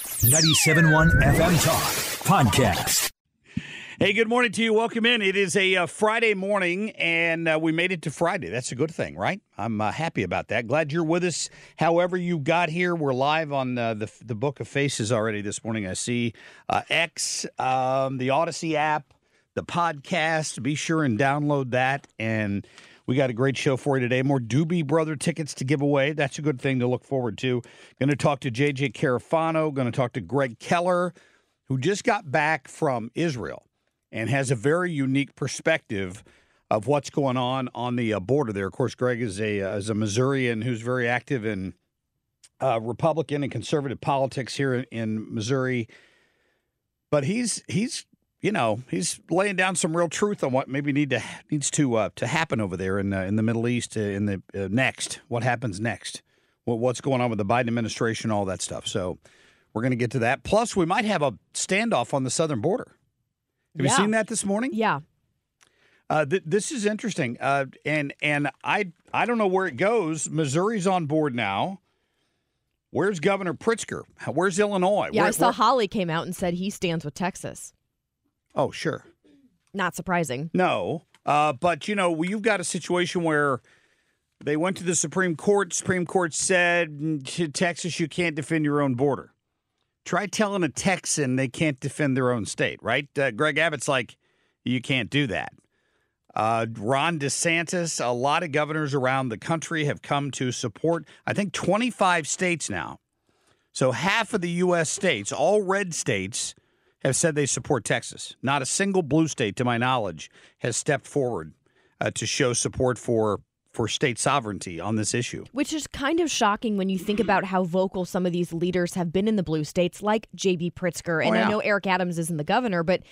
97.1 FM Talk Podcast. Hey, good morning to you. Welcome in. It is a uh, Friday morning, and uh, we made it to Friday. That's a good thing, right? I'm uh, happy about that. Glad you're with us. However, you got here, we're live on uh, the the Book of Faces already this morning. I see uh, X, um, the Audacy app, the podcast. Be sure and download that. And we got a great show for you today. More Doobie Brother tickets to give away. That's a good thing to look forward to. Going to talk to JJ Carafano. Going to talk to Gregg Keller, who just got back from Israel and has a very unique perspective of what's going on on the uh, border there. Of course, Greg is a uh, is a Missourian who's very active in uh, Republican and conservative politics here in, in Missouri. But he's he's you know he's laying down some real truth on what maybe need to needs to uh, to happen over there in uh, in the Middle East uh, in the uh, next. What happens next? What, what's going on with the Biden administration? All that stuff. So we're going to get to that. Plus, we might have a standoff on the southern border. Have Yeah. you seen that this morning? Yeah. Uh, th- this is interesting, uh, and and I I don't know where it goes. Missouri's on board now. Where's Governor Pritzker? Where's Illinois? Yeah, Where- I saw where- Hawley came out and said he stands with Texas. Oh, sure. Not surprising. No, uh, but you know you've got a situation where they went to the Supreme Court. Supreme Court said "Mm, to Texas, you can't defend your own border. Try telling a Texan they can't defend their own state, right? Uh, Greg Abbott's like, you can't do that. Uh, Ron DeSantis, a lot of governors around the country have come to support, I think, 25 states now. So half of the U.S. states, all red states, have said they support Texas. Not a single blue state, to my knowledge, has stepped forward uh, to show support for for state sovereignty on this issue. Which is kind of shocking when you think about how vocal some of these leaders have been in the blue states, like J.B. Pritzker. And Oh, yeah. I know Eric Adams isn't the governor, but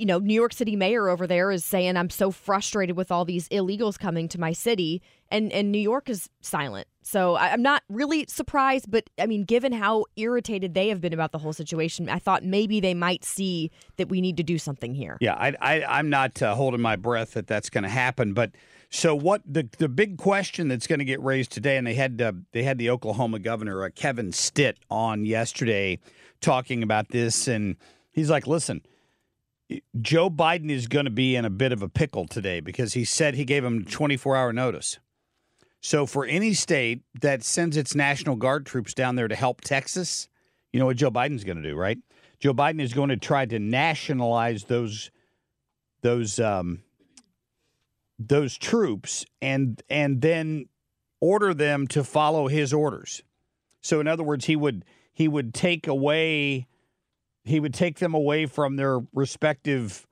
you know, New York City mayor over there is saying, I'm so frustrated with all these illegals coming to my city. And, and New York is silent. So I, I'm not really surprised. But I mean, given how irritated they have been about the whole situation, I thought maybe they might see that we need to do something here. Yeah, I, I, I'm not uh, holding my breath that that's going to happen. But so what? The the big question that's going to get raised today, and they had uh, they had the Oklahoma governor uh, Kevin Stitt on yesterday talking about this, and he's like, "Listen, Joe Biden is going to be in a bit of a pickle today because he said he gave him 24 hour notice." So for any state that sends its National Guard troops down there to help Texas, you know what Joe Biden's going to do, right? Joe Biden is going to try to nationalize those those um, those troops and and then order them to follow his orders. So in other words, he would he would take away he would take them away from their respective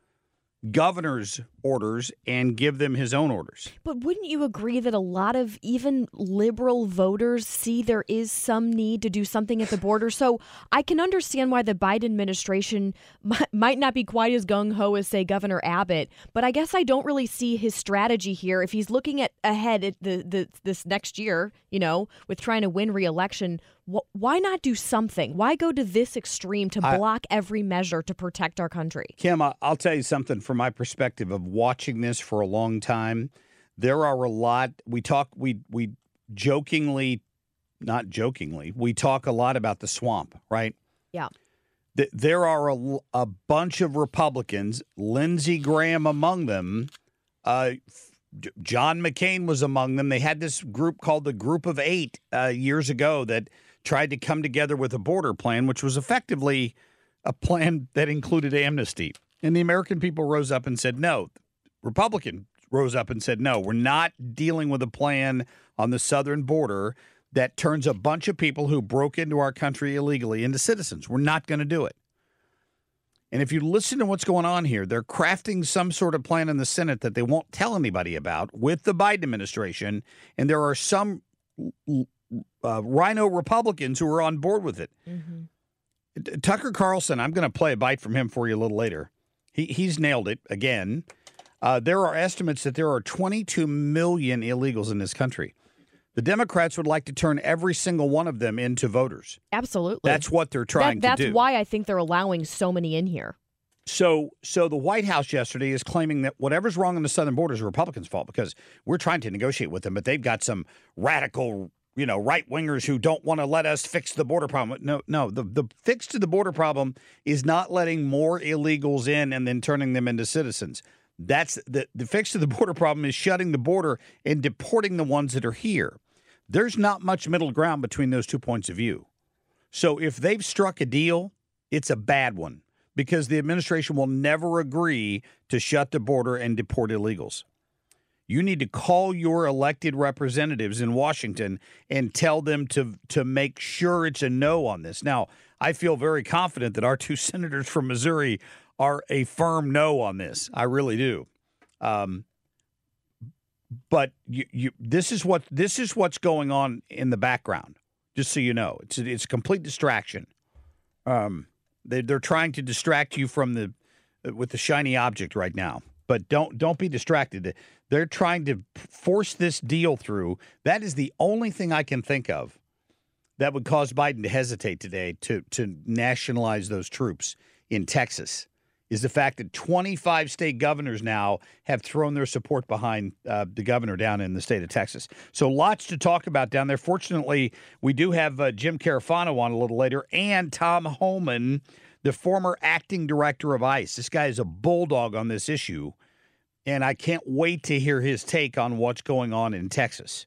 governor's orders and give them his own orders. But wouldn't you agree that a lot of even liberal voters see there is some need to do something at the border? So I can understand why the Biden administration might not be quite as gung ho as, say, Governor Abbott. But I guess I don't really see his strategy here. If he's looking at ahead at the, the this next year, you know, with trying to win reelection, wh- why not do something? Why go to this extreme to I- block every measure to protect our country? Kim, I'll tell you something from my perspective of watching this for a long time. There are a lot. We talk. We we jokingly, not jokingly, we talk a lot about the swamp, right? Yeah. Th- There are a, a bunch of Republicans, Lindsey Graham among them. Uh, J- John McCain was among them. They had this group called the Group of Eight uh, years ago that tried to come together with a border plan, which was effectively a plan that included amnesty. And the American people rose up and said no. Republican rose up and said no, we're not dealing with a plan on the southern border that turns a bunch of people who broke into our country illegally into citizens. We're not going to do it. And if you listen to what's going on here, they're crafting some sort of plan in the Senate that they won't tell anybody about with the Biden administration. And there are some uh, RINO Republicans who are on board with it. Mm-hmm. Tucker Carlson, I'm going to play a bite from him for you a little later. He, he's nailed it again. Uh, there are estimates that there are 22 million illegals in this country. The Democrats would like to turn every single one of them into voters. Absolutely. That's what they're trying that, to do. That's why I think they're allowing so many in here. So, so the White House yesterday is claiming that whatever's wrong on the southern border is Republicans' fault because we're trying to negotiate with them, but they've got some radical, you know, right wingers who don't want to let us fix the border problem. No, no, the the fix to the border problem is not letting more illegals in and then turning them into citizens. That's the the fix to the border problem is shutting the border and deporting the ones that are here. There's not much middle ground between those two points of view. So if they've struck a deal, it's a bad one because the administration will never agree to shut the border and deport illegals. You need to call your elected representatives in Washington and tell them to to make sure it's a no on this. Now, I feel very confident that our two senators from Missouri are a firm no on this. I really do. Um, but you, you, this is what this is what's going on in the background. Just so you know, it's it's a complete distraction. Um, they, they're trying to distract you from the with the shiny object right now. But don't don't be distracted. They're trying to force this deal through. That is the only thing I can think of that would cause Biden to hesitate today to to nationalize those troops in Texas is the fact that 25 state governors now have thrown their support behind uh, the governor down in the state of Texas. So lots to talk about down there. Fortunately, we do have uh, Jim Carafano on a little later and Tom Homan, the former acting director of ICE. This guy is a bulldog on this issue, and I can't wait to hear his take on what's going on in Texas.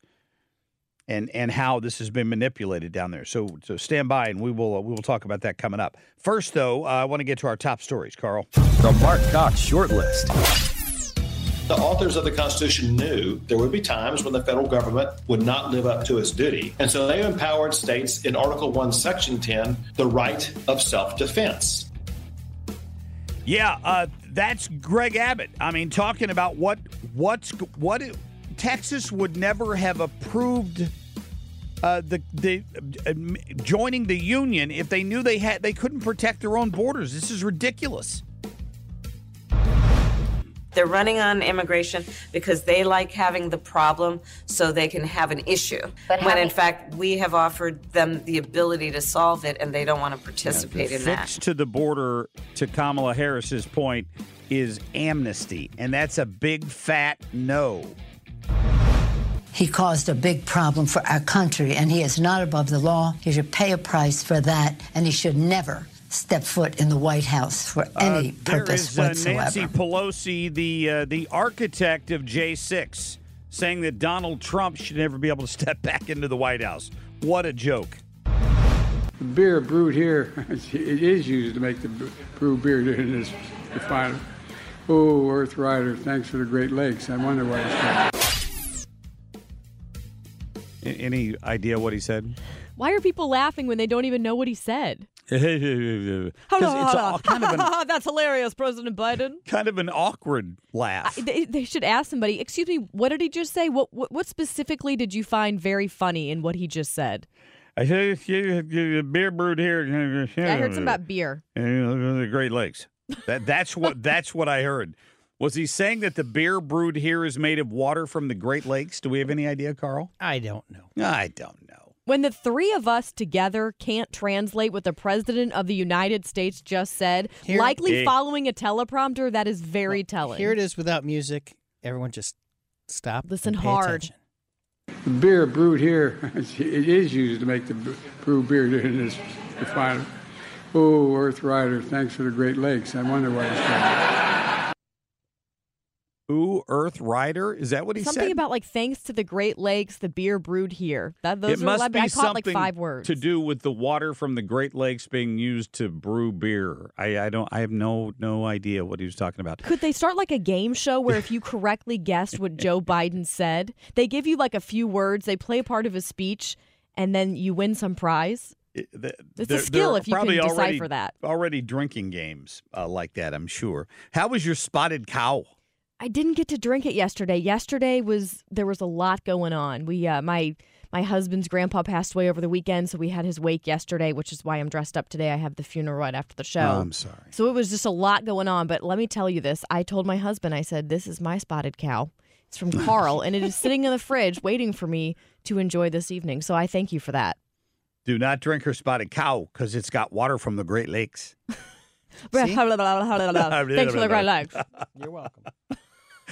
And, and how this has been manipulated down there. So so stand by, and we will uh, we will talk about that coming up. First, though, uh, I want to get to our top stories. Carl, The Marc Cox Shortlist. The authors of the Constitution knew there would be times when the federal government would not live up to its duty. And so they empowered states in Article 1, Section 10, the right of self defense. Yeah, uh, that's Greg Abbott. I mean, talking about what what's what it, Texas would never have approved uh, the the uh, joining the union if they knew they had they couldn't protect their own borders. This is ridiculous. They're running on immigration because they like having the problem so they can have an issue. But when in fact we have offered them the ability to solve it and they don't want to participate the in fix that. to the border, to Kamala Harris's point, is amnesty, and that's a big fat no. He caused a big problem for our country, and he is not above the law. He should pay a price for that, and he should never step foot in the White House for any Uh, purpose is, uh, whatsoever. Nancy Pelosi, the uh, the architect of J6, saying that Donald Trump should never be able to step back into the White House. What a joke! The beer brewed here, it is used to make the brew beer in this refinery. Oh, Earth Rider, thanks for the Great Lakes. I wonder why it's called. Any idea what he said? Why are people laughing when they don't even know what he said? 'Cause it's all kind of an That's hilarious, President Biden. kind of an awkward laugh. They, they should ask somebody. Excuse me, what did he just say? What, what what specifically did you find very funny in what he just said? I said beer brewed here. I heard something about beer. the Great Lakes. That that's what that's what I heard. Was he saying that the beer brewed here is made of water from the Great Lakes? Do we have any idea, Carl? I don't know. I don't know. When the three of us together can't translate what the President of the United States just said, Here- likely Hey. following a teleprompter, that is very telling. Here it is without music. Everyone just stop. Listen and pay hard. attention. The beer brewed here, it is used to make the brew beer in this refinery. Oh, Earth Rider, thanks for the Great Lakes. I wonder why it's called. Ooh, Earth Rider. Is that what he Something said? Something about like thanks to the Great Lakes, the beer brewed here. That those it are must I be caught like five words. to do with the water from the Great Lakes being used to brew beer. I, I don't. I have no no idea what he was talking about. Could they start like a game show where if you correctly guessed what Joe Biden said, they give you like a few words, they play a part of his speech, and then you win some prize? It- the- It's a skill if you can decipher already, that. Already drinking games uh, like that, I'm sure. How was your spotted cow? I didn't get to drink it yesterday. Yesterday was there was a lot going on. We uh, my my husband's grandpa passed away over the weekend, so we had his wake yesterday, which is why I'm dressed up today. I have the funeral right after the show. Oh, I'm sorry. So it was just a lot going on. But let me tell you this: I told my husband, I said, "This is my spotted cow. It's from Carl, and it is sitting in the fridge waiting for me to enjoy this evening." So I thank you for that. Do not drink her spotted cow because it's got water from the Great Lakes. Thanks for the great legs. You're welcome.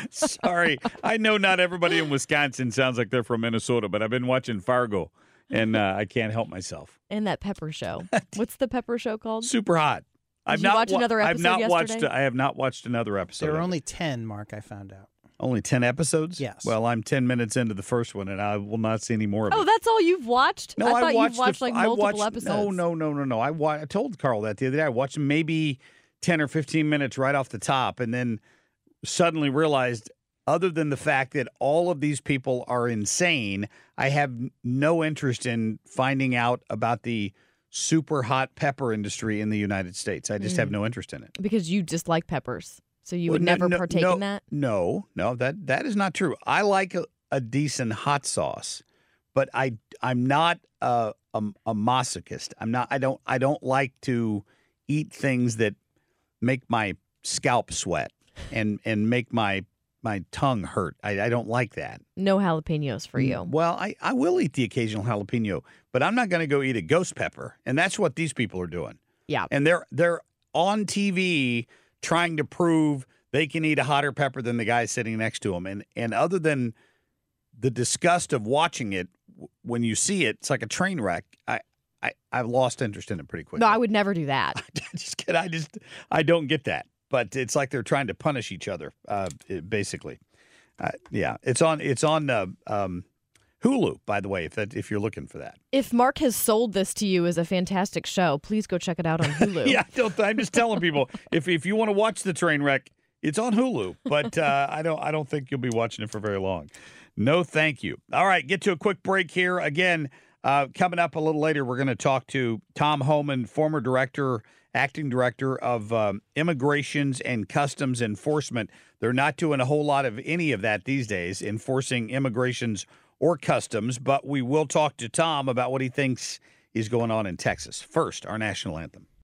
Sorry, I know not everybody in Wisconsin sounds like they're from Minnesota, but I've been watching Fargo, and uh, I can't help myself. And that pepper show. What's the pepper show called? Super hot. I've you not watched wa- another I've episode not watched. yesterday? I have not watched another episode. There were of it. only 10, Marc, I found out. only ten episodes. Yes. Well, I'm ten minutes into the first one, and I will not see any more of it. Oh, that's all you've watched? No, I thought watched you've watched the, like multiple watched, episodes. No, no, no, no, no. I wa- I told Carl that the other day. I watched maybe ten or fifteen minutes right off the top, and then suddenly realized, other than the fact that all of these people are insane, I have no interest in finding out about the super hot pepper industry in the United States. I just have Mm. no interest in it. Because you dislike peppers. So you Well, would no- never no- partake no, in that? No, no, that that is not true. I like a, a decent hot sauce, but I I'm not a, a a masochist. I'm not. I don't I don't like to eat things that make my scalp sweat and and make my my tongue hurt. I, I don't like that. No jalapenos for mm, you. Well, I, I will eat the occasional jalapeno, but I'm not going to go eat a ghost pepper, and that's what these people are doing Yeah. and they're they're on TV trying to prove they can eat a hotter pepper than the guy sitting next to them. And and other than the disgust of watching it, when you see it, it's like a train wreck. I I I've lost interest in it pretty quickly. No, I would never do that. I just I just I don't get that. But it's like they're trying to punish each other, uh, basically. Uh, yeah, it's on it's on uh, um, Hulu, by the way. If that if you're looking for that. If Marc has sold this to you as a fantastic show, please go check it out on Hulu. yeah, I don't, I'm just telling people if if you want to watch the train wreck, it's on Hulu. But uh, I don't I don't think you'll be watching it for very long. No, thank you. All right, get to a quick break here. Again, uh, coming up a little later, we're going to talk to Tom Homan, former director, acting director of um, Immigrations and Customs Enforcement. They're not doing a whole lot of any of that these days, enforcing immigrations or customs. But we will talk to Tom about what he thinks is going on in Texas. First, our national anthem.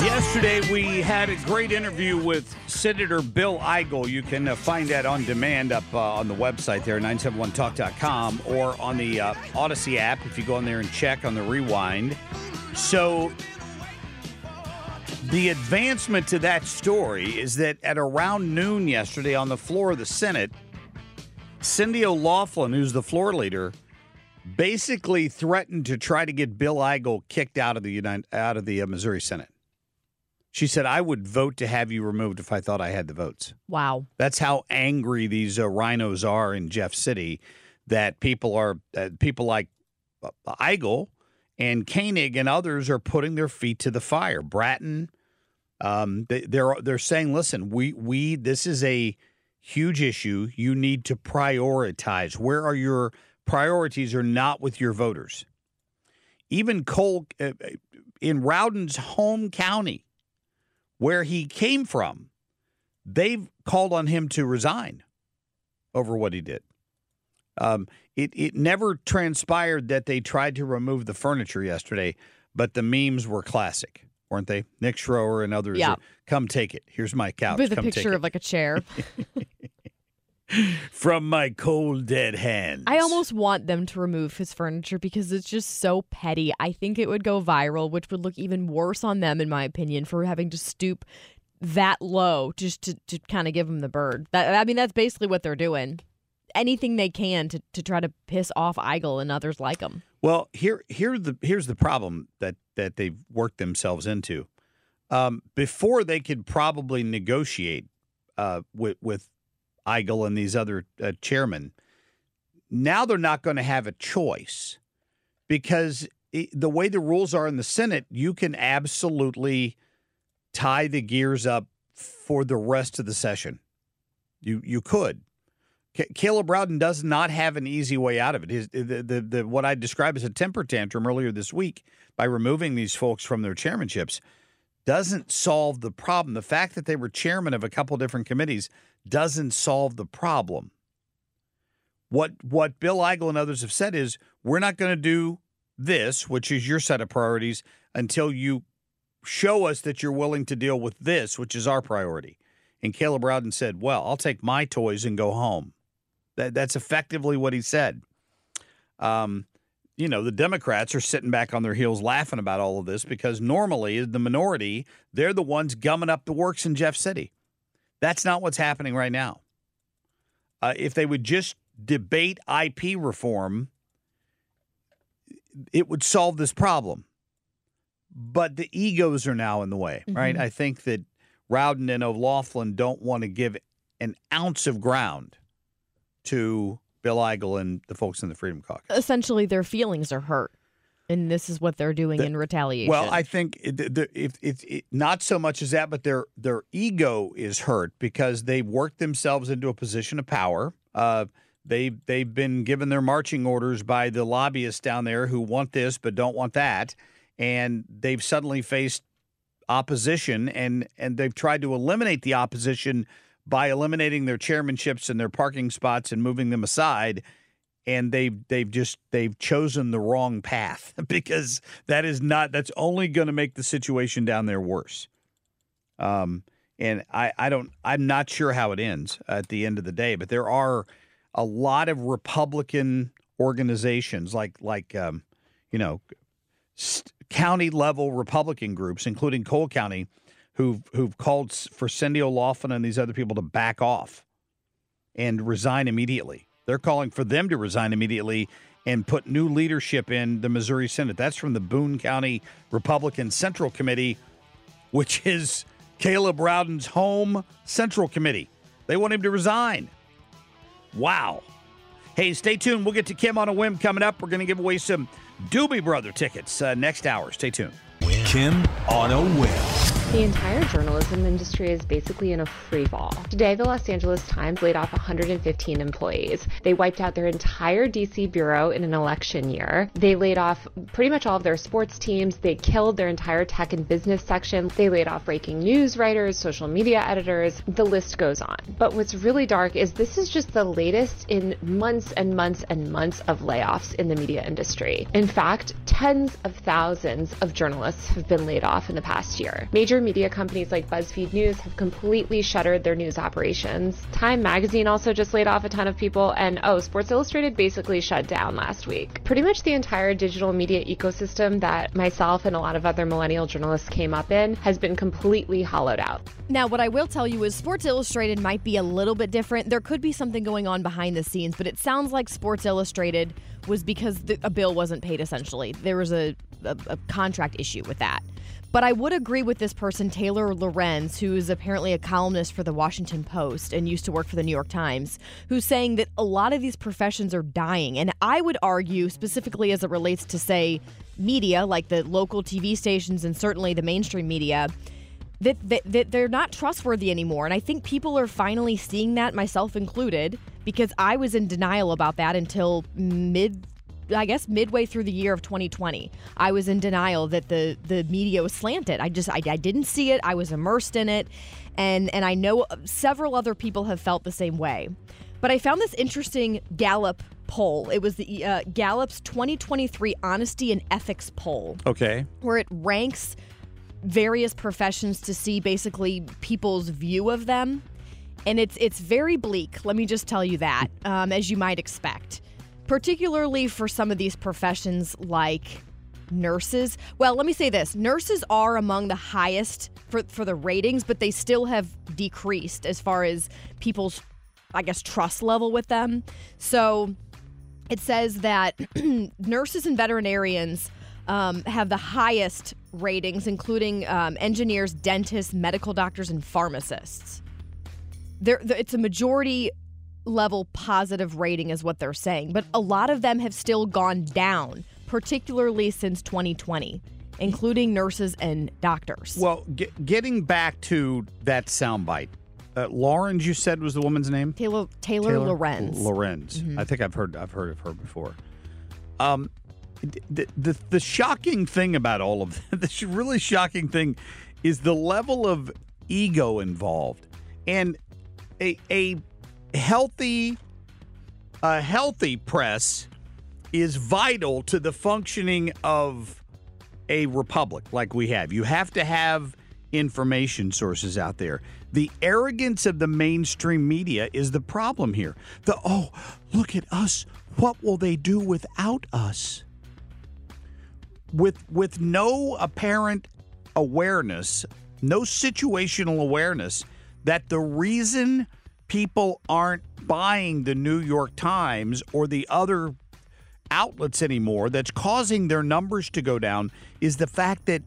Yesterday, we had a great interview with Senator Bill Eigel. You can uh, find that on demand up uh, on the website there, 971talk.com, or on the uh, Audacy app if you go in there and check on the rewind. So, the advancement to that story is that at around noon yesterday on the floor of the Senate, Cindy O'Laughlin, who's the floor leader, basically threatened to try to get Bill Eigel kicked out of the United, out of the uh, Missouri Senate. She said, "I would vote to have you removed if I thought I had the votes." Wow. That's how angry these uh, RINOs are in Jeff City. That people are uh, people like uh, Eigel and Koenig and others are putting their feet to the fire. Brattin, um, they, they're they're saying, listen, we we this is a huge issue. You need to prioritize. Where are your priorities? Are not with your voters. Even Cole uh, in Rowden's home county, where he came from, they've called on him to resign over what he did. Um, it it never transpired that they tried to remove the furniture yesterday, but the memes were classic, weren't they? Nick Schroer and others. Yeah. Come take it. Here's my couch. With a Come picture of like a chair. from my cold dead hands. I almost want them to remove his furniture because it's just so petty. I think it would go viral, which would look even worse on them, in my opinion, for having to stoop that low just to, to kind of give him the bird. That I mean, that's basically what they're doing. Anything they can to, to try to piss off Eigel and others like him. Well, here here the here's the problem that that they've worked themselves into. Um, before they could probably negotiate uh, with with Eigel and these other uh, chairmen, now they're not going to have a choice because it, the way the rules are in the Senate, you can absolutely tie the gears up for the rest of the session. You you could. Ca- Caleb Rowden does not have an easy way out of it. His, the, the, the, what I described as a temper tantrum earlier this week by removing these folks from their chairmanships doesn't solve the problem. The fact that they were chairman of a couple different committees doesn't solve the problem. What what Bill Eigel and others have said is we're not going to do this, which is your set of priorities, until you show us that you're willing to deal with this, which is our priority. And Caleb Rowden said, "Well, I'll take my toys and go home." That, that's effectively what he said. Um, you know, the Democrats are sitting back on their heels laughing about all of this because normally the minority, they're the ones gumming up the works in Jeff City. That's not what's happening right now. Uh, if they would just debate IP reform, it would solve this problem. But the egos are now in the way, right? Mhm. I think that Rowden and O'Laughlin don't want to give an ounce of ground to Bill Eigel and the folks in the Freedom Caucus. Essentially, their feelings are hurt. And this is what they're doing in retaliation. Well, I think the, if not so much as that, but their their ego is hurt because they worked themselves into a position of power. Uh, they they've been given their marching orders by the lobbyists down there who want this but don't want that, and they've suddenly faced opposition and and they've tried to eliminate the opposition by eliminating their chairmanships and their parking spots and moving them aside and they've they've just they've chosen the wrong path because that is not that's only going to make the situation down there worse. Um, and I I don't I'm not sure how it ends at the end of the day, but there are a lot of Republican organizations like like um, you know st- county level Republican groups, including Cole County, who've who've called for Cindy O'Laughlin and these other people to back off and resign immediately. They're calling for them to resign immediately and put new leadership in the Missouri Senate. That's from the Boone County Republican Central Committee, which is Caleb Rowden's home Central Committee. They want him to resign. Wow. Hey, stay tuned. We'll get to Kim on a whim coming up. We're going to give away some Doobie Brother tickets uh, next hour. Stay tuned. Kim on a whim. The entire journalism industry is basically in a free fall. Today, the Los Angeles Times laid off 115 employees. They wiped out their entire DC bureau in an election year. They laid off pretty much all of their sports teams. They killed their entire tech and business section. They laid off breaking news writers, social media editors. The list goes on. But what's really dark is this is just the latest in months and months and months of layoffs in the media industry. In fact, tens of thousands of journalists have been laid off in the past year. Major media companies like BuzzFeed News have completely shuttered their news operations. Time magazine also just laid off a ton of people, and oh, Sports Illustrated basically shut down last week. Pretty much the entire digital media ecosystem that myself and a lot of other millennial journalists came up in has been completely hollowed out. Now, what I will tell you is Sports Illustrated might be a little bit different. There could be something going on behind the scenes, but it sounds like Sports Illustrated was because the, a bill wasn't paid essentially. There was a a, a contract issue with that. But I would agree with this person, Taylor Lorenz, who is apparently a columnist for the Washington Post and used to work for the New York Times, who's saying that a lot of these professions are dying. And I would argue, specifically as it relates to, say, media, like the local TV stations and certainly the mainstream media, that, that, that they're not trustworthy anymore. And I think people are finally seeing that, myself included, because I was in denial about that until mid I guess midway through the year of 2020, I was in denial that the the media was slanted. I just I, I didn't see it. I was immersed in it, and and I know several other people have felt the same way. But I found this interesting Gallup poll. It was the uh, Gallup's 2023 Honesty and Ethics poll. Okay. Where it ranks various professions to see basically people's view of them. And it's it's very bleak. Let me just tell you that, um, as you might expect particularly for some of these professions like nurses. Well, let me say this nurses are among the highest for, for the ratings, but they still have decreased as far as people's, I guess, trust level with them. So it says that nurses and veterinarians. Um, have the highest ratings, including um, engineers, dentists, medical doctors, and pharmacists. There, it's a majority level positive rating, is what they're saying. But a lot of them have still gone down, particularly since 2020, including nurses and doctors. Well, get, getting back to that soundbite, uh, Lauren, you said was the woman's name. Taylor Taylor, Taylor Lorenz. Lorenz. Mm-hmm. I think I've heard I've heard of her before. Um, the, the shocking thing about all of this, the really shocking thing, is the level of ego involved, and a a healthy a healthy press is vital to the functioning of a republic like we have. You have to have information sources out there. The arrogance of the mainstream media is the problem here. The oh, look at us. What will they do without us? With with no apparent awareness, no situational awareness that the reason people aren't buying the New York Times or the other outlets anymore that's causing their numbers to go down is the fact that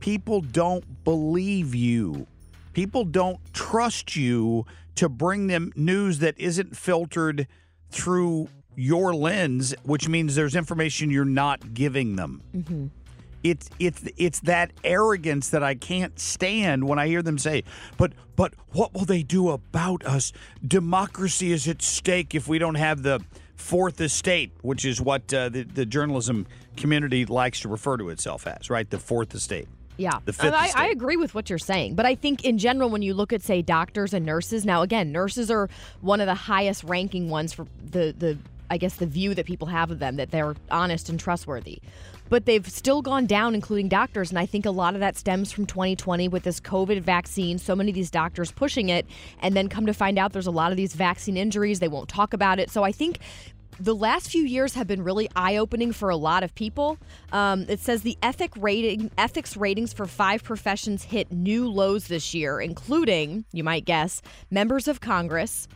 people don't believe you. People don't trust you to bring them news that isn't filtered through your lens, which means there's information you're not giving them. Mm-hmm it's it's it's that arrogance that I can't stand when I hear them say, "But but what will they do about us? Democracy is at stake if we don't have the fourth estate, which is what uh, the the journalism community likes to refer to itself as, right? The fourth estate. Yeah, the fifth I, I, agree with what you're saying, but I think in general, when you look at say doctors and nurses, now again, nurses are one of the highest ranking ones for the the I guess the view that people have of them that they're honest and trustworthy but they've still gone down, including doctors. And I think a lot of that stems from 2020 with this COVID vaccine. So many of these doctors pushing it, and then come to find out there's a lot of these vaccine injuries. They won't talk about it. So I think the last few years have been really eye-opening for a lot of people. Um, it says the ethic rating, ethics ratings for five professions hit new lows this year, including, you might guess, members of Congress,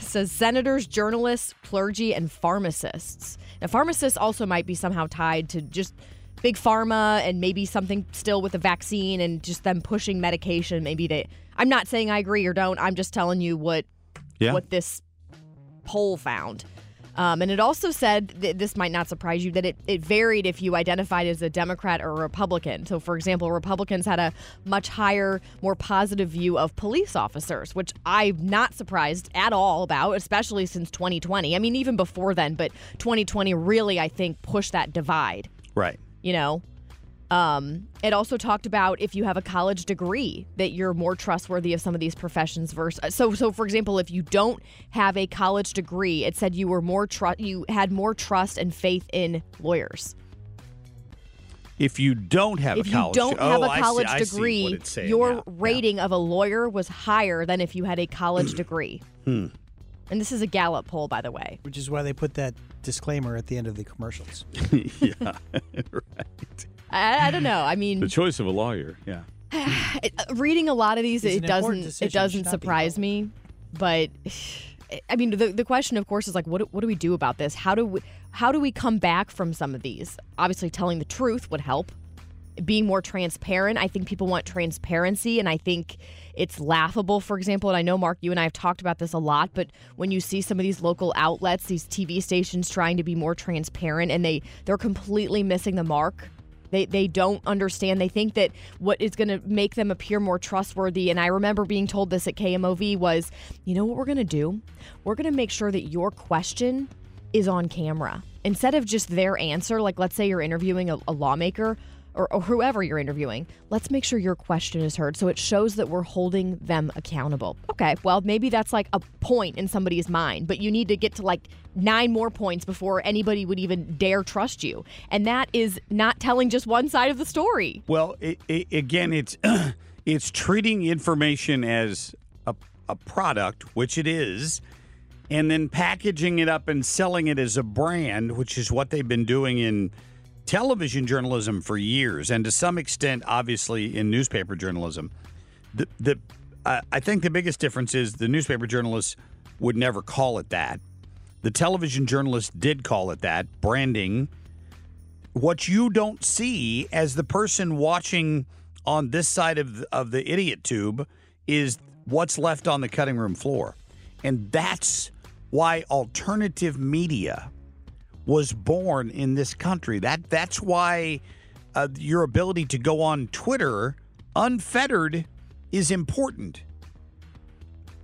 says senators, journalists, clergy, and pharmacists. Now, pharmacists also might be somehow tied to just big pharma and maybe something still with the vaccine and just them pushing medication. Maybe they. I'm not saying I agree or don't. I'm just telling you what yeah. what this poll found. Um, and it also said, that this might not surprise you, that it, it varied if you identified as a Democrat or a Republican. So, for example, Republicans had a much higher, more positive view of police officers, which I'm not surprised at all about, especially since 2020. I mean, even before then, but 2020 really, I think, pushed that divide. Right. You know? Um, it also talked about if you have a college degree that you're more trustworthy of some of these professions versus so so for example if you don't have a college degree it said you were more trust you had more trust and faith in lawyers. If you don't have if a college you don't have oh, a college see, degree your rating yeah. of a lawyer was higher than if you had a college degree. Hmm. and this is a gallup poll by the way. Which is why they put that disclaimer at the end of the commercials. Yeah right I, I don't know. I mean, the choice of a lawyer. Yeah. Uh, reading a lot of these, It's it doesn't it doesn't Should not be surprise me, but I mean, the, the question, of course, is like, what, do- what do we do about this? How do we how do we come back from some of these? Obviously, telling the truth would help. Being more transparent. I think people want transparency, and I think it's laughable. For example, and I know Marc, you and I have talked about this a lot, but when you see some of these local outlets, these TV stations trying to be more transparent, and they they're completely missing the mark. They, they don't understand. They think that what is going to make them appear more trustworthy. And I remember being told this at KMOV was, you know what we're going to do? We're going to make sure that your question is on camera instead of just their answer. Like, let's say you're interviewing a, a lawmaker or, or whoever you're interviewing. Let's make sure your question is heard so it shows that we're holding them accountable. Okay, well, maybe that's like a point in somebody's mind, but you need to get to like nine more points before anybody would even dare trust you. And that is not telling just one side of the story. Well, it, it, again, it's it's treating information as a, a product, which it is, and then packaging it up and selling it as a brand, which is what they've been doing in television journalism for years, and to some extent, obviously, in newspaper journalism. The the uh, I think the biggest difference is the newspaper journalists would never call it that. The television journalists did call it that branding what you don't see as the person watching on this side of the, of the idiot tube is what's left on the cutting room floor. And that's why alternative media was born in this country. That that's why uh, your ability to go on Twitter unfettered is important.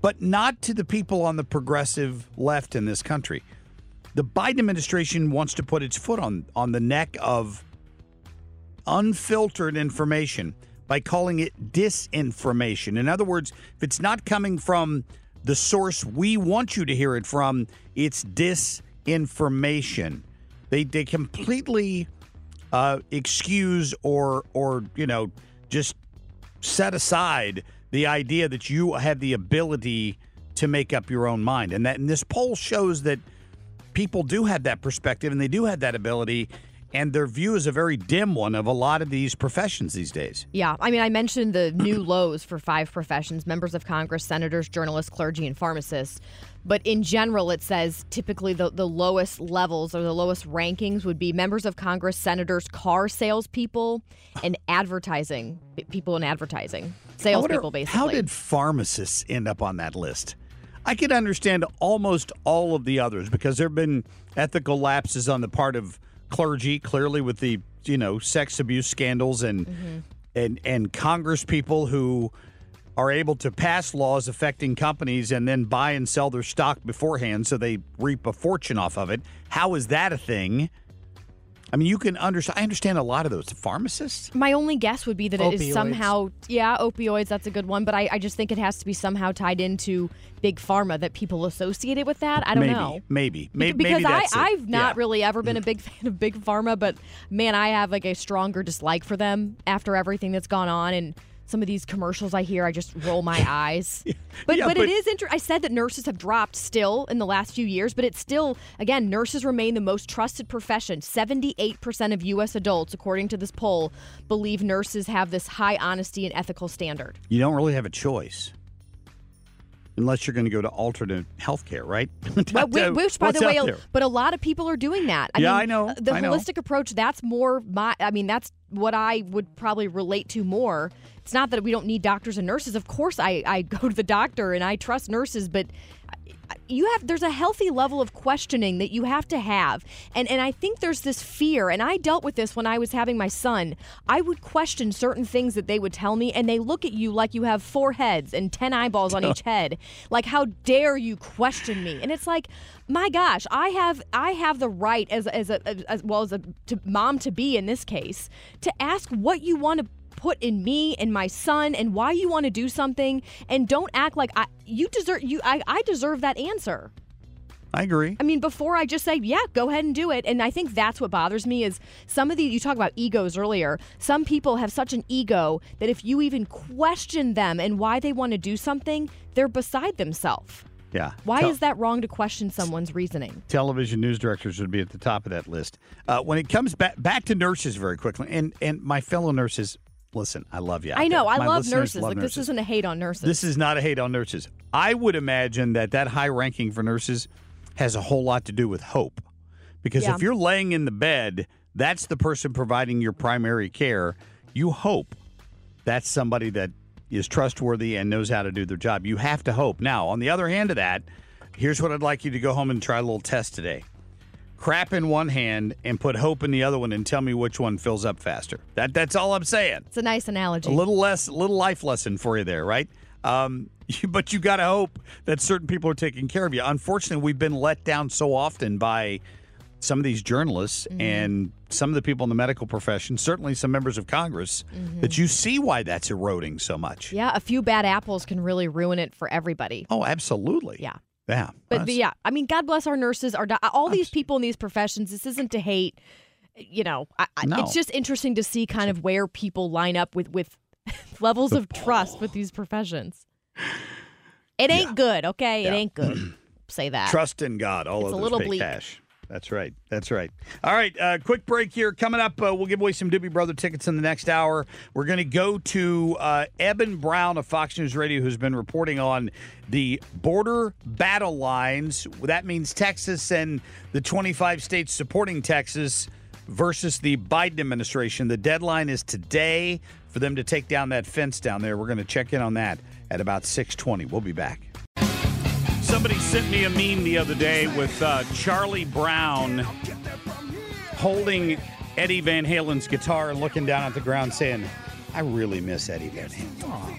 But not to the people on the progressive left in this country the Biden administration wants to put its foot on on the neck of unfiltered information by calling it disinformation. In other words, if it's not coming from the source we want you to hear it from, it's disinformation. They they completely uh, excuse or or you know just set aside the idea that you have the ability to make up your own mind, and that and this poll shows that people do have that perspective and they do have that ability and their view is a very dim one of a lot of these professions these days. Yeah, I mean, I mentioned the new lows for five professions members of Congress, senators, journalists, clergy, and pharmacists. But in general, it says typically the, the lowest levels or the lowest rankings would be members of Congress, senators, car salespeople, and advertising people in advertising. Salespeople, basically. How did pharmacists end up on that list? I can understand almost all of the others because there have been ethical lapses on the part of clergy, clearly with the you know sex abuse scandals and Mm-hmm. and and Congress people who are able to pass laws affecting companies and then buy and sell their stock beforehand so they reap a fortune off of it. How is that a thing? I mean, you can understand. I understand a lot of those pharmacists. My only guess would be that it is Opioids. somehow, yeah, opioids, that's a good one. But I, I just think it has to be somehow tied into big pharma that people associate it with that. I don't maybe, know. Maybe, maybe, because maybe that's. I, I've not Yeah. really ever been a mm. big fan of big pharma, but man, I have like a stronger dislike for them after everything that's gone on and some of these commercials I hear, I just roll my eyes. But, Yeah, but but- it is interesting. I said that nurses have dropped still in the last few years, but it's still again nurses remain the most trusted profession. Seventy eight percent of U.S. adults, according to this poll, believe nurses have this high honesty and ethical standard. You don't really have a choice. Unless you're going to go to alternate healthcare, right? Well, whi- which, by the way, a- but a lot of people are doing that. I Yeah, mean, I know, The I know. holistic approach, that's more my, I mean, that's what I would probably relate to more. It's not that we don't need doctors and nurses. Of course, I, I go to the doctor and I trust nurses, but you have there's a healthy level of questioning that you have to have. And and I think there's this fear and I dealt with this when I was having my son. I would question certain things that they would tell me and they look at you like you have four heads and 10 eyeballs on each head. Like how dare you question me? And it's like my gosh I have I have the right as as a as, as well as a to, mom to be in this case to ask what you want to put in me and my son and why you want to do something and don't act like I you deserve you I, I deserve that answer. I agree. I mean, before I just say, yeah, go ahead and do it. And I think that's what bothers me is some of the you talk about egos earlier. Some people have such an ego that if you even question them and why they want to do something, they're beside themselves. Yeah. Why is that wrong to question someone's reasoning? television news directors would be at the top of that list. Uh, when it comes back back to nurses, very quickly, and and my fellow nurses, listen, I love you. I know. I love nurses. love like this isn't a hate on nurses. This is not a hate on nurses. I would imagine that that high ranking for nurses has a whole lot to do with hope. Because Yeah. if you're laying in the bed, that's the person providing your primary care. You hope that's somebody that is trustworthy and knows how to do their job. You have to hope. Now, on the other hand of that, here's what I'd like you to go home and try a little test today. Crap in one hand and put hope in the other one and tell me which one fills up faster. That that's all I'm saying. It's a nice analogy. A little less, little life lesson for you there, right? Um, but you got to hope that certain people are taking care of you. Unfortunately, we've been let down so often by some of these journalists Mm-hmm. and some of the people in the medical profession, certainly some members of Congress, Mm-hmm. that you see why that's eroding so much. Yeah, a few bad apples can really ruin it for everybody. Oh, absolutely. Yeah. Yeah. But, but yeah, I mean, God bless our nurses, our do- all these people in these professions. This isn't to hate. You know, I, I- No. it's just interesting to see kind of where people line up with with levels of trust with these professions. It ain't good, okay? It ain't good. Say that. Trust in God. All It's a little bleak. cash. That's right. That's right. All right. Uh, quick break here. Coming up, uh, we'll give away some Doobie Brother tickets in the next hour. We're going to go to uh, Eben Brown of Fox News Radio, who's been reporting on the border battle lines. That means Texas and the 25 states supporting Texas versus the Biden administration. The deadline is today for them to take down that fence down there. We're going to check in on that at about 6:20. We'll be back. Somebody sent me a meme the other day with uh, Charlie Brown holding Eddie Van Halen's guitar and looking down at the ground saying, I really miss Eddie Van Halen.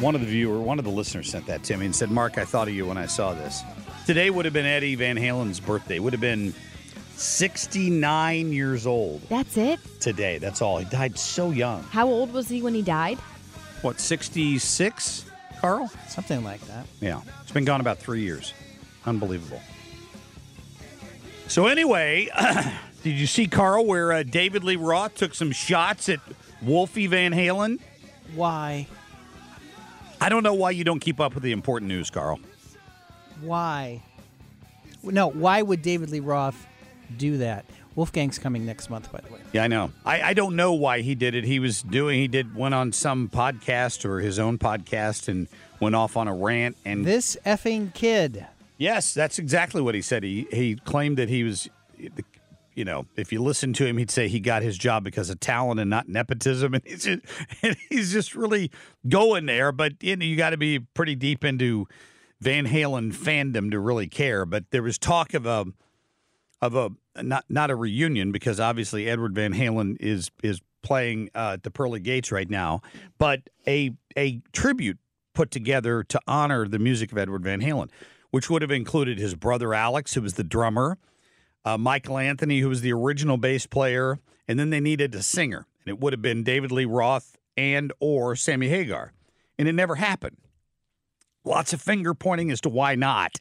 One of the viewer, one of the listeners sent that to me and said, Marc, I thought of you when I saw this. Today would have been Eddie Van Halen's birthday. Would have been 69 years old That's it. today. That's all. He died so young. How old was he when he died? What, 66, Carl? Something like that. Yeah. It's been gone about three years. Unbelievable. So, anyway, did you see, Carl, where uh, David Lee Roth took some shots at Wolfie Van Halen? Why? I don't know why you don't keep up with the important news, Carl. Why? No, why would David Lee Roth do that? Wolfgang's coming next month, by the way. Yeah, I know. I, I don't know why he did it. He was doing, he did, went on some podcast or his own podcast and went off on a rant. And This effing kid. Yes, that's exactly what he said. He he claimed that he was, you know, if you listen to him, he'd say he got his job because of talent and not nepotism, and he's just, and he's just really going there. But you know, you got to be pretty deep into Van Halen fandom to really care. But there was talk of a of a not not a reunion because obviously Edward Van Halen is is playing uh, at the Pearly Gates right now, but a a tribute put together to honor the music of Edward Van Halen, which would have included his brother Alex, who was the drummer, uh, Michael Anthony, who was the original bass player, and then they needed a singer, and it would have been David Lee Roth and or Sammy Hagar, and it never happened. Lots of finger pointing as to why not.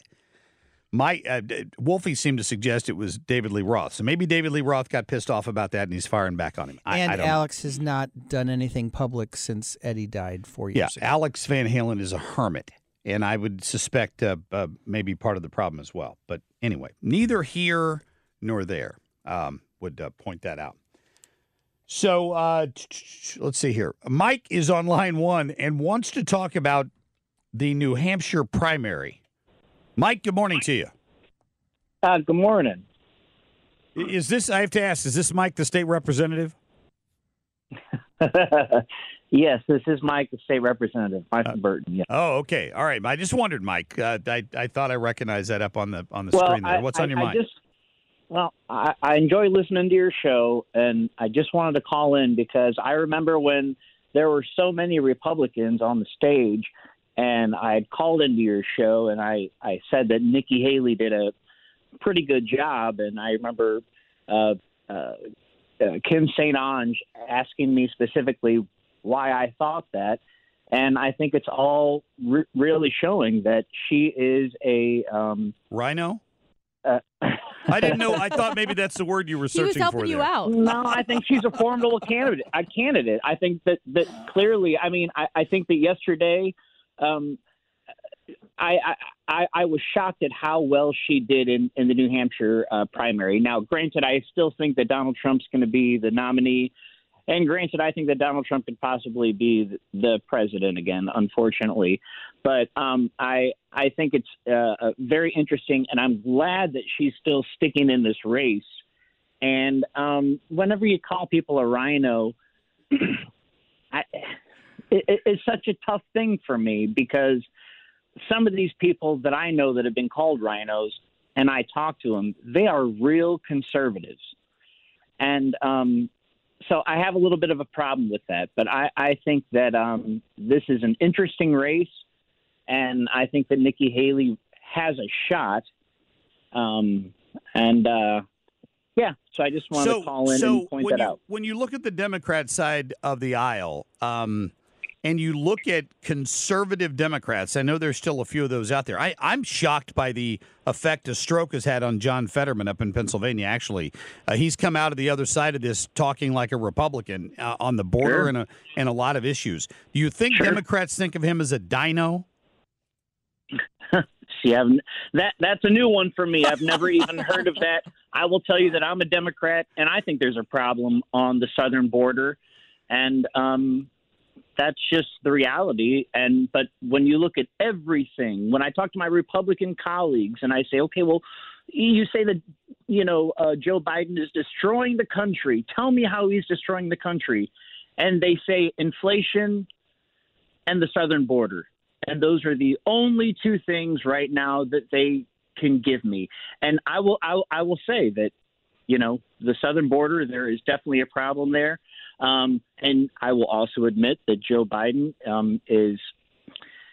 My uh, Wolfie seemed to suggest it was David Lee Roth, so maybe David Lee Roth got pissed off about that and he's firing back on him. I, and I don't know. Alex has not done anything public since Eddie died four Yeah, years ago. Alex Van Halen is a hermit, and I would suspect uh, uh, maybe part of the problem as well. But anyway, neither here nor there. Um, would uh, point that out. So uh, let's see here. Mike is on line one and wants to talk about the New Hampshire primary. Mike, good morning to you. Uh, good morning. Is this? I have to ask. Is this Mike, the state representative? yes, this is Mike, the state representative, Mike Burton. Yeah. Oh, okay. All right. I just wondered, Mike. Uh, I I thought I recognized that up on the on the well, screen there. What's I- on your I mind? just, well, I, I enjoy listening to your show, and I just wanted to call in because I remember when there were so many Republicans on the stage, and I had called into your show, and I, I said that Nikki Haley did a pretty good job, and I remember uh, uh, uh, Kim St. Onge asking me specifically why I thought that. And I think it's all re- really showing that she is a um, RINO. Uh, I didn't know. I thought maybe that's the word you were searching for. She's helping you there. No, I think she's a formidable candidate. A candidate. I think that that clearly. I mean, I, I think that yesterday, um, I, I I was shocked at how well she did in in the New Hampshire uh, primary. Now, granted, I still think that Donald Trump's going to be the nominee. And granted, I think that Donald Trump could possibly be the president again, unfortunately. But um, I I think it's uh, very interesting, and I'm glad that she's still sticking in this race. And um, whenever you call people a RINO, I, it, it's such a tough thing for me because some of these people that I know that have been called RINOs, and I talk to them, they are real conservatives. And um, so I have a little bit of a problem with that. But I, I think that um, this is an interesting race, and I think that Nikki Haley has a shot. Um, and uh, yeah, so I just wanted so, to call in so and point that you, out. When you look at the Democrat side of the aisle, um, and you look at conservative Democrats, I know there's still a few of those out there. I, I'm shocked by the effect a stroke has had on John Fetterman up in Pennsylvania. Actually, uh, he's come out of the other side of this talking like a Republican uh, on the border Sure. and a, and a lot of issues. Do you think Democrats think of him as a DINO? See, I've, that that's a new one for me. I've never even heard of that. I will tell you that I'm a Democrat, and I think there's a problem on the southern border, and um, that's just the reality. And but when you look at everything, when I talk to my Republican colleagues, and I say, okay, well, you say that you know uh, Joe Biden is destroying the country. Tell me how he's destroying the country, and they say inflation and the southern border. And those are the only two things right now that they can give me. And I will I, I will say that, you know, the southern border, there is definitely a problem there. Um, and I will also admit that Joe Biden um, is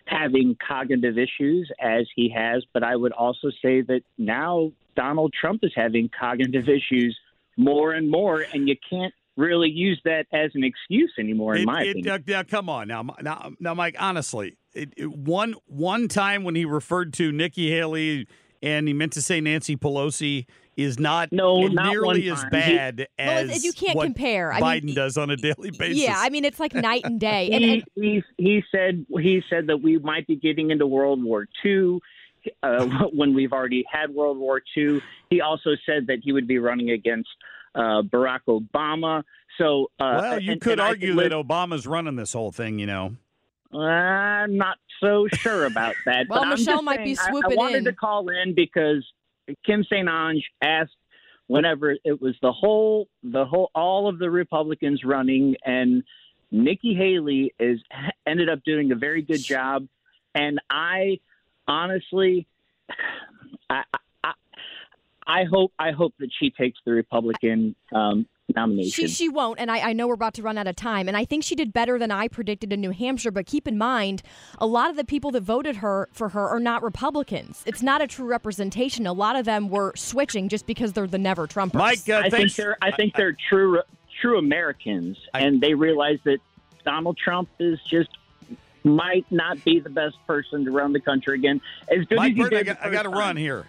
having cognitive issues as he has, but I would also say that now Donald Trump is having cognitive issues more and more, and you can't really use that as an excuse anymore, in It- my it- opinion. now, come on now, now, now, Mike. Honestly, it, it- one one time when he referred to Nikki Haley and he meant to say Nancy Pelosi is not No, not nearly one as bad Well, as it's- you can't what compare. I Biden mean, does on a daily basis. Yeah, I mean it's like night and day. And, he, and he he said he said that we might be getting into World War II uh, when we've already had World War II. He also said that he would be running against uh, Barack Obama. So uh, well, you and- could and argue think that Obama's running this whole thing. You know, I'm not so sure about that. Well, but Michelle just might be saying, I- swooping I, wanted in. to call in because Kim St. Onge asked whenever it was the whole, the whole, all of the Republicans running, and Nikki Haley is ended up doing a very good job. And I honestly, I, I, I hope, I hope that she takes the Republican um, nomination. She she won't, and I, I know we're about to run out of time. And I think she did better than I predicted in New Hampshire. But keep in mind, a lot of the people that voted her for her are not Republicans. It's not a true representation. A lot of them were switching just because they're the never Trumpers. Mike, uh, I think they're I think they're true true Americans, and they realize that Donald Trump is just might not be the best person to run the country again. As good Mike as he Burton, I did got, the I got to run here.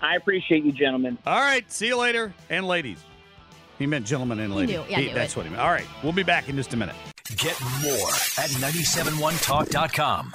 I appreciate you, gentlemen. All right, see you later, and ladies. He meant gentlemen and He ladies. knew. Yeah, I knew that's it. what he meant. All right, we'll be back in just a minute. Get more at 971talk.com.